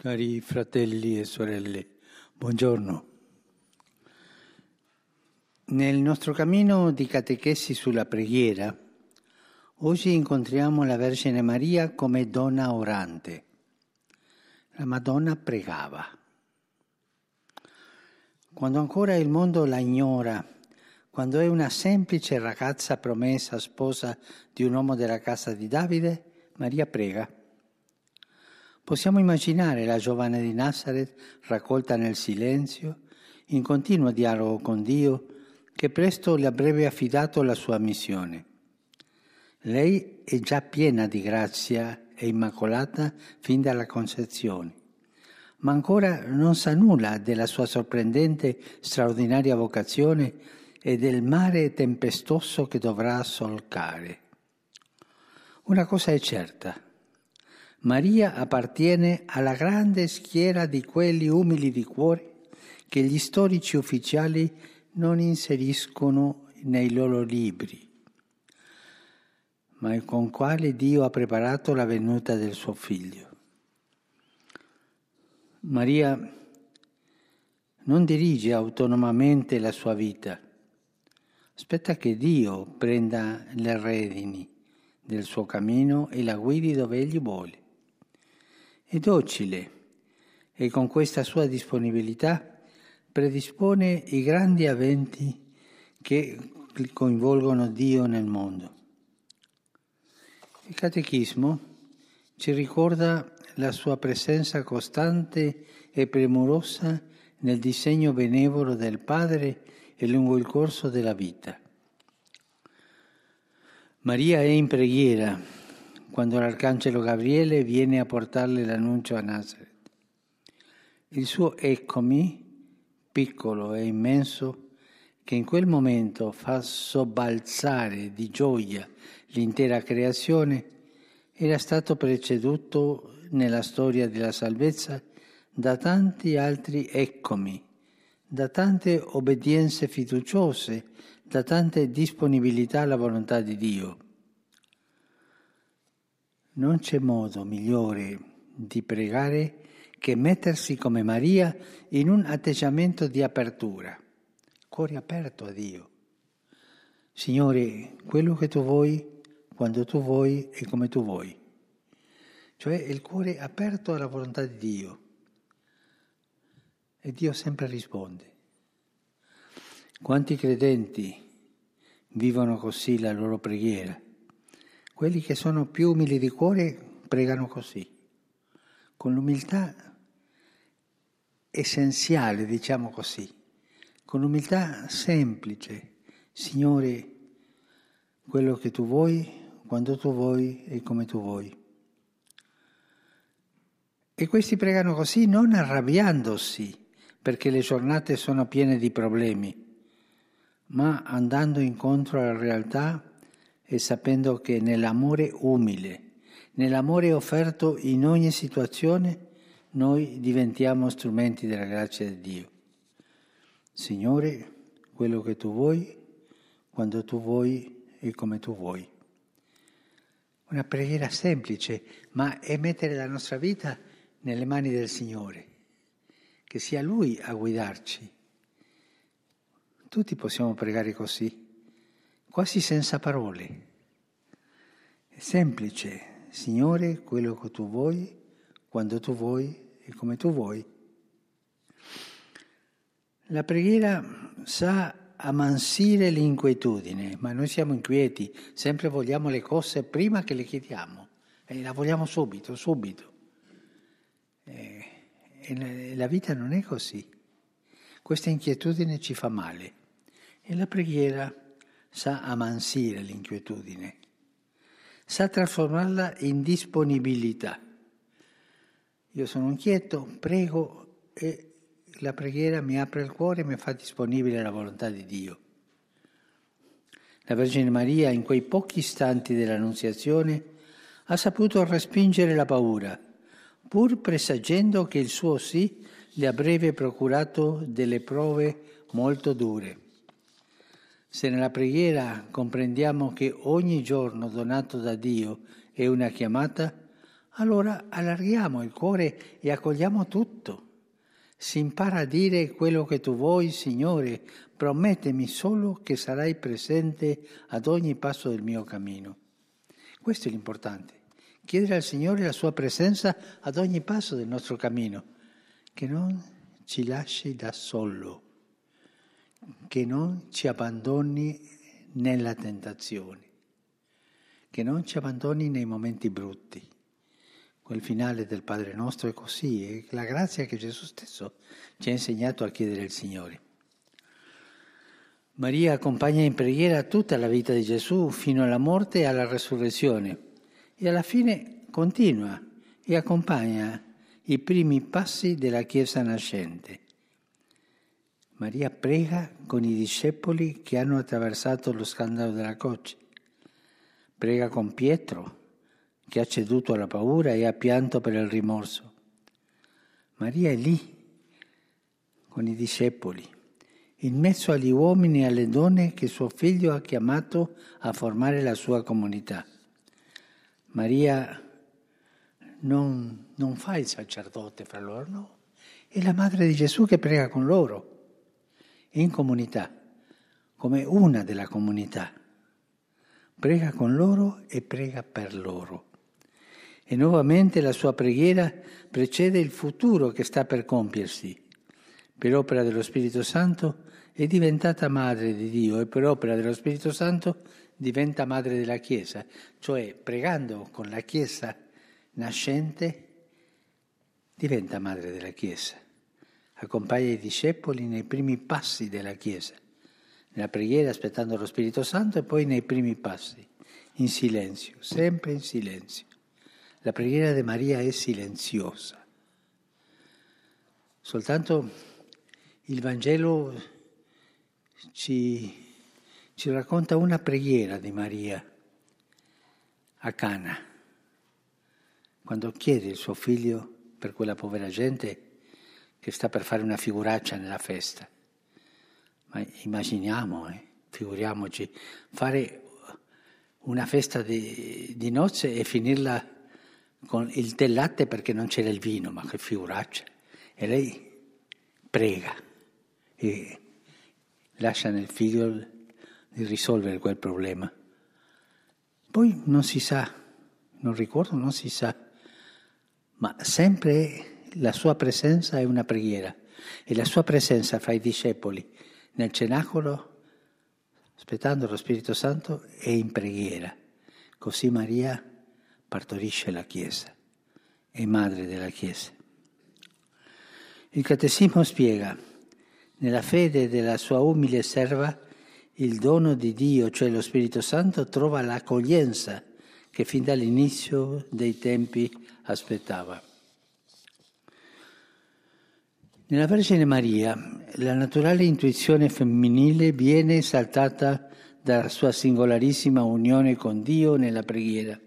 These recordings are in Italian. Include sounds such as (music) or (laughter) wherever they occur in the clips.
Cari fratelli e sorelle, buongiorno. Nel nostro cammino di catechesi sulla preghiera, oggi incontriamo la Vergine Maria come donna orante. La Madonna pregava. Quando ancora il mondo la ignora, quando è una semplice ragazza promessa sposa di un uomo della casa di Davide, Maria prega. Possiamo immaginare la giovane di Nazareth raccolta nel silenzio, in continuo dialogo con Dio, che presto le avrebbe affidato la sua missione. Lei è già piena di grazia e immacolata fin dalla concezione, ma ancora non sa nulla della sua sorprendente, straordinaria vocazione e del mare tempestoso che dovrà solcare. Una cosa è certa Maria appartiene alla grande schiera di quelli umili di cuore che gli storici ufficiali non inseriscono nei loro libri, ma con quale Dio ha preparato la venuta del suo figlio. Maria non dirige autonomamente la sua vita, aspetta che Dio prenda le redini del suo cammino e la guidi dove egli vuole è docile e con questa sua disponibilità predispone i grandi eventi che coinvolgono Dio nel mondo. Il Catechismo ci ricorda la sua presenza costante e premurosa nel disegno benevolo del Padre e lungo il corso della vita. Maria è in preghiera quando l'arcangelo Gabriele viene a portarle l'annuncio a Nazareth. Il suo eccomi, piccolo e immenso, che in quel momento fa sobbalzare di gioia l'intera creazione, era stato preceduto nella storia della salvezza da tanti altri eccomi, da tante obbedienze fiduciose, da tante disponibilità alla volontà di Dio non c'è modo migliore di pregare che mettersi come Maria in un atteggiamento di apertura, cuore aperto a Dio. Signore, quello che tu vuoi, quando tu vuoi e come tu vuoi. Cioè il cuore aperto alla volontà di Dio. E Dio sempre risponde. Quanti credenti vivono così la loro preghiera? Quelli che sono più umili di cuore pregano così, con l'umiltà essenziale, diciamo così, con l'umiltà semplice. Signore, quello che tu vuoi, quando tu vuoi e come tu vuoi. E questi pregano così non arrabbiandosi, perché le giornate sono piene di problemi, ma andando incontro alla realtà e sapendo che nell'amore umile, nell'amore offerto in ogni situazione, noi diventiamo strumenti della grazia di Dio. Signore, quello che tu vuoi, quando tu vuoi e come tu vuoi. Una preghiera semplice, ma è mettere la nostra vita nelle mani del Signore, che sia Lui a guidarci. Tutti possiamo pregare così quasi senza parole. È semplice, Signore, quello che tu vuoi, quando tu vuoi e come tu vuoi. La preghiera sa ammansire l'inquietudine, ma noi siamo inquieti, sempre vogliamo le cose prima che le chiediamo e la vogliamo subito, subito. E, la vita non è così. Questa inquietudine ci fa male e la preghiera sa ammansire l'inquietudine, sa trasformarla in disponibilità. Io sono inquieto, prego e la preghiera mi apre il cuore e mi fa disponibile alla volontà di Dio. La Vergine Maria in quei pochi istanti dell'Annunziazione ha saputo respingere la paura, pur presagendo che il suo sì le avrebbe procurato delle prove molto dure. Se nella preghiera comprendiamo che ogni giorno donato da Dio è una chiamata, allora allarghiamo il cuore e accogliamo tutto. Si impara a dire quello che tu vuoi, Signore, promettimi solo che sarai presente ad ogni passo del mio cammino. Questo è l'importante, chiedere al Signore la sua presenza ad ogni passo del nostro cammino, che non ci lasci da solo, che non ci abbandoni nella tentazione, che non ci abbandoni nei momenti brutti. Quel finale del Padre nostro è così, è la grazia che Gesù stesso ci ha insegnato a chiedere al Signore. Maria accompagna in preghiera tutta la vita di Gesù fino alla morte e alla resurrezione e alla fine continua e accompagna i primi passi della Chiesa nascente. Maria prega con i discepoli che hanno attraversato lo scandalo della croce. Prega con Pietro, che ha ceduto alla paura e ha pianto per il rimorso. Maria è lì, con i discepoli, in mezzo agli uomini e alle donne che suo figlio ha chiamato a formare la sua comunità. Maria non, non fa il sacerdote fra loro, no, è la madre di Gesù che prega con loro, in comunità, come una della comunità. Prega con loro e prega per loro. E nuovamente la sua preghiera precede il futuro che sta per compiersi. Per opera dello Spirito Santo è diventata madre di Dio e per opera dello Spirito Santo diventa madre della Chiesa, cioè pregando con la Chiesa nascente diventa madre della Chiesa, accompagna i discepoli nei primi passi della Chiesa, nella preghiera aspettando lo Spirito Santo e poi nei primi passi, in silenzio, sempre in silenzio. La preghiera di Maria è silenziosa. Soltanto il Vangelo ci ci racconta una preghiera di Maria a Cana, quando chiede il suo figlio per quella povera gente che sta per fare una figuraccia nella festa. Ma immaginiamo, eh, figuriamoci, fare una festa di, di, nozze e finirla con il tè latte perché non c'era il vino, ma che figuraccia. E lei prega e lascia nel figlio di risolvere quel problema. Poi non si sa, non ricordo, non si sa, ma sempre la sua presenza è una preghiera e la sua presenza fra i discepoli nel cenacolo, aspettando lo Spirito Santo, è in preghiera. Così Maria partorisce la Chiesa, è madre della Chiesa. Il Catechismo spiega, nella fede della sua umile serva, il dono di Dio, cioè lo Spirito Santo, trova l'accoglienza che fin dall'inizio dei tempi aspettava. Nella Vergine Maria la naturale intuizione femminile viene esaltata dalla sua singolarissima unione con Dio nella preghiera.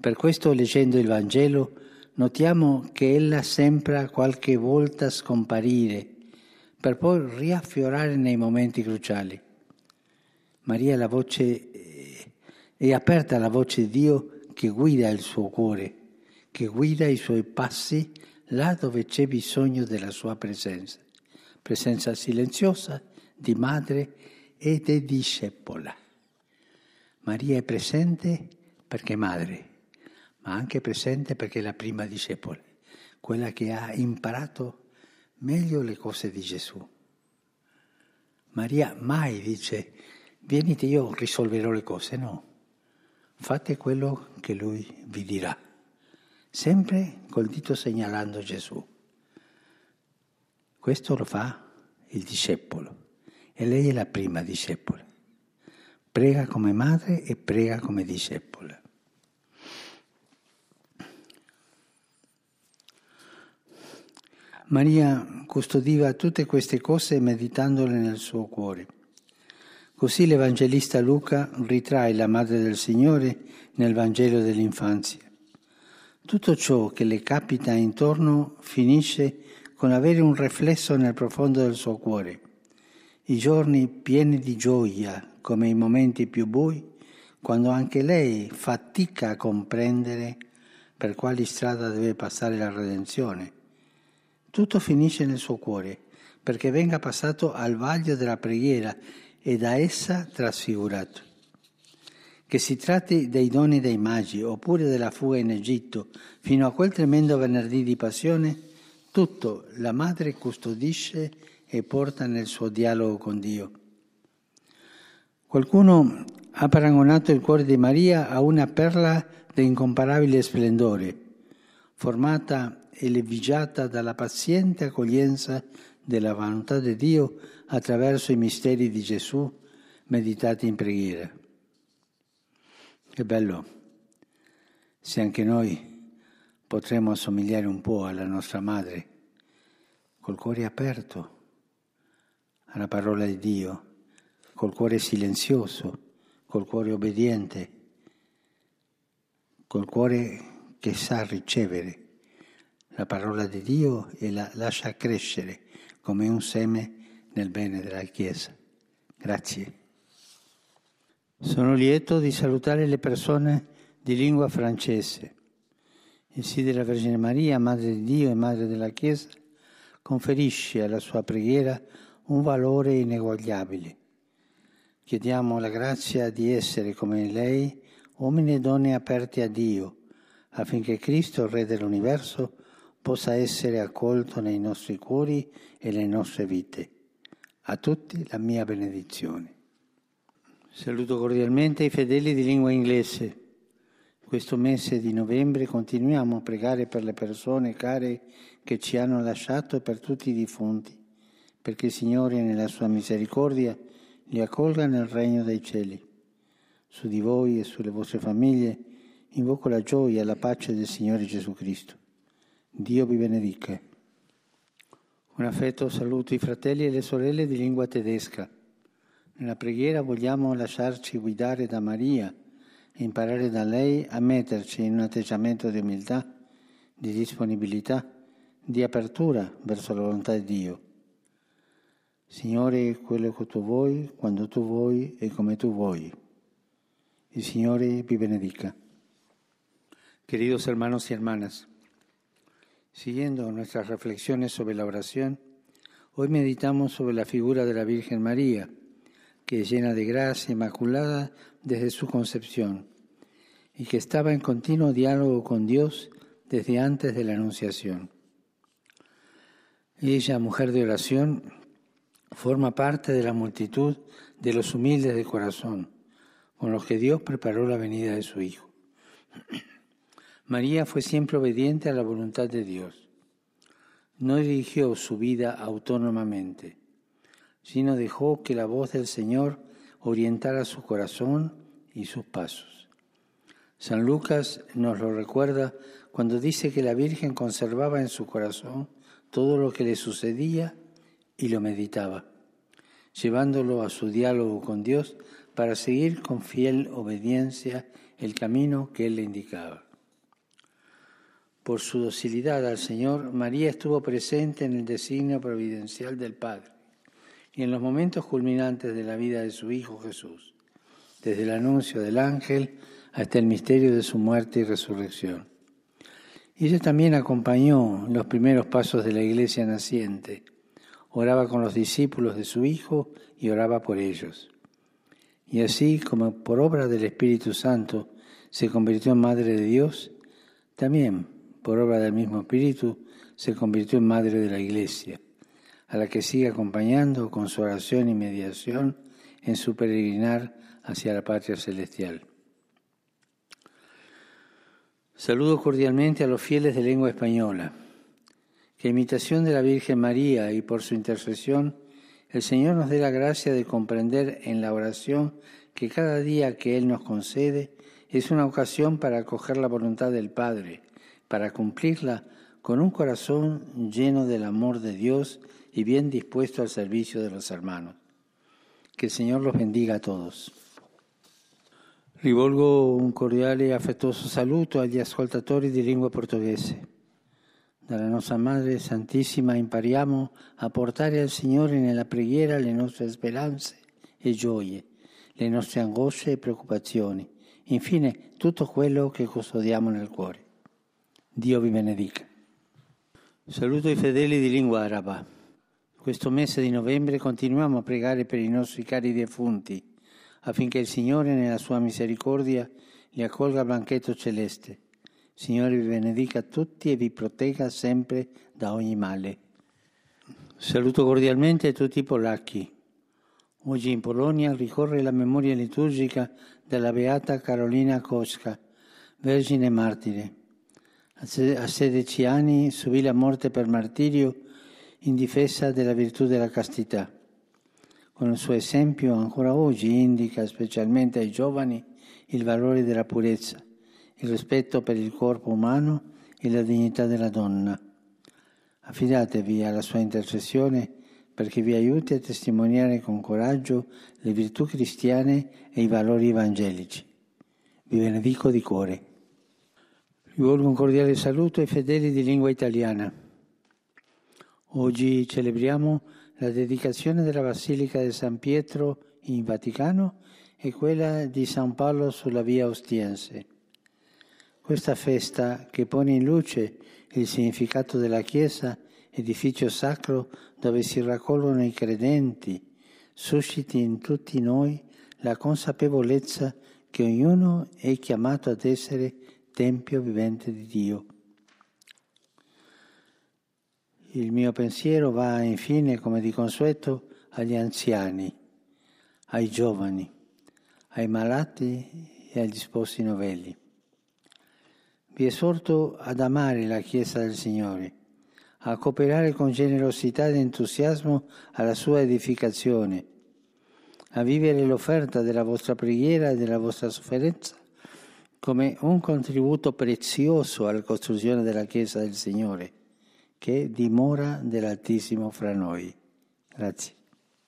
Per questo, leggendo il Vangelo, notiamo che ella sembra qualche volta scomparire per poi riaffiorare nei momenti cruciali. Maria la voce, è aperta alla voce di Dio che guida il suo cuore, che guida i suoi passi là dove c'è bisogno della sua presenza, presenza silenziosa di madre e di discepola. Maria è presente perché è madre, ma anche presente perché è la prima discepola, quella che ha imparato meglio le cose di Gesù. Maria mai dice, venite io risolverò le cose, no, fate quello che lui vi dirà, sempre col dito segnalando Gesù. Questo lo fa il discepolo e lei è la prima discepola. Prega come madre e prega come discepola. Maria custodiva tutte queste cose meditandole nel suo cuore. Così l'Evangelista Luca ritrae la Madre del Signore nel Vangelo dell'infanzia. Tutto ciò che le capita intorno finisce con avere un riflesso nel profondo del suo cuore. I giorni pieni di gioia, come i momenti più bui, quando anche lei fatica a comprendere per quali strada deve passare la redenzione. Tutto finisce nel suo cuore, perché venga passato al vaglio della preghiera e da essa trasfigurato. Che si tratti dei doni dei magi oppure della fuga in Egitto fino a quel tremendo venerdì di passione, tutto la madre custodisce e porta nel suo dialogo con Dio. Qualcuno ha paragonato il cuore di Maria a una perla di incomparabile splendore, formata e levigiata dalla paziente accoglienza della volontà di Dio attraverso i misteri di Gesù meditati in preghiera. Che bello se anche noi potremmo assomigliare un po' alla nostra madre, col cuore aperto alla parola di Dio, col cuore silenzioso, col cuore obbediente, col cuore che sa ricevere la parola di Dio e la lascia crescere come un seme nel bene della Chiesa. Grazie. Sono lieto di salutare le persone di lingua francese. Il sì della Vergine Maria, Madre di Dio e Madre della Chiesa, conferisce alla sua preghiera un valore ineguagliabile. Chiediamo la grazia di essere come lei, uomini e donne aperti a Dio, affinché Cristo, Re dell'universo, possa essere accolto nei nostri cuori e nelle nostre vite. A tutti la mia benedizione. Saluto cordialmente i fedeli di lingua inglese. Questo mese di novembre continuiamo a pregare per le persone care che ci hanno lasciato e per tutti i defunti, perché il Signore nella sua misericordia li accolga nel regno dei cieli. Su di voi e sulle vostre famiglie invoco la gioia e la pace del Signore Gesù Cristo. Dio vi benedica. Un affetto saluto i fratelli e le sorelle di lingua tedesca. Nella preghiera vogliamo lasciarci guidare da Maria e imparare da lei a metterci in un atteggiamento di umiltà, di disponibilità, di apertura verso la volontà di Dio. Signore, quello che tu vuoi, quando tu vuoi e come tu vuoi. Il Signore vi benedica. Queridos hermanos y hermanas, Siguiendo nuestras reflexiones sobre la oración, hoy meditamos sobre la figura de la Virgen María, que llena de gracia, inmaculada desde su concepción, y que estaba en continuo diálogo con Dios desde antes de la Anunciación. Ella, mujer de oración, forma parte de la multitud de los humildes de corazón, con los que Dios preparó la venida de su Hijo. (clears throat) María fue siempre obediente a la voluntad de Dios. No dirigió su vida autónomamente, sino dejó que la voz del Señor orientara su corazón y sus pasos. San Lucas nos lo recuerda cuando dice que la Virgen conservaba en su corazón todo lo que le sucedía y lo meditaba, llevándolo a su diálogo con Dios para seguir con fiel obediencia el camino que Él le indicaba. Por su docilidad al Señor, María estuvo presente en el designio providencial del Padre y en los momentos culminantes de la vida de su Hijo Jesús, desde el anuncio del ángel hasta el misterio de su muerte y resurrección. Y ella también acompañó los primeros pasos de la iglesia naciente, oraba con los discípulos de su Hijo y oraba por ellos. Y así como por obra del Espíritu Santo se convirtió en Madre de Dios, también por obra del mismo Espíritu, se convirtió en madre de la Iglesia, a la que sigue acompañando con su oración y mediación en su peregrinar hacia la patria celestial. Saludo cordialmente a los fieles de lengua española. Que imitación de la Virgen María y por su intercesión, el Señor nos dé la gracia de comprender en la oración que cada día que Él nos concede es una ocasión para acoger la voluntad del Padre para cumplirla con un corazón lleno del amor de Dios y bien dispuesto al servicio de los hermanos. Que el Señor los bendiga a todos. Rivolgo un cordiale e affettuoso saluto agli ascoltatori di lingua portoghese. Dalla nostra Madre Santissima impariamo a portare al Signore nella preghiera le nostre speranze e gioie, le nostre angosce e preoccupazioni, infine tutto quello che custodiamo nel cuore. Dio vi benedica. Saluto i fedeli di lingua araba. Questo mese di novembre continuiamo a pregare per i nostri cari defunti, affinché il Signore, nella sua misericordia, li accolga al banchetto celeste. Signore vi benedica tutti e vi protegga sempre da ogni male. Saluto cordialmente tutti i polacchi. Oggi in Polonia ricorre la memoria liturgica della beata Carolina Koska, vergine martire. A 16 anni subì la morte per martirio in difesa della virtù della castità. Con il suo esempio ancora oggi indica specialmente ai giovani il valore della purezza, il rispetto per il corpo umano e la dignità della donna. Affidatevi alla sua intercessione perché vi aiuti a testimoniare con coraggio le virtù cristiane e i valori evangelici. Vi benedico di cuore. Rivolgo un cordiale saluto ai fedeli di lingua italiana. Oggi celebriamo la dedicazione della Basilica di San Pietro in Vaticano e quella di San Paolo sulla via Ostiense. Questa festa che pone in luce il significato della Chiesa, edificio sacro dove si raccolgono i credenti, susciti in tutti noi la consapevolezza che ognuno è chiamato ad essere Tempio vivente di Dio. Il mio pensiero va infine, come di consueto, agli anziani, ai giovani, ai malati e agli sposi novelli. Vi esorto ad amare la Chiesa del Signore, a cooperare con generosità ed entusiasmo alla sua edificazione, a vivere l'offerta della vostra preghiera e della vostra sofferenza come un contributo prezioso alla costruzione della Chiesa del Signore, che dimora dell'Altissimo fra noi. Grazie.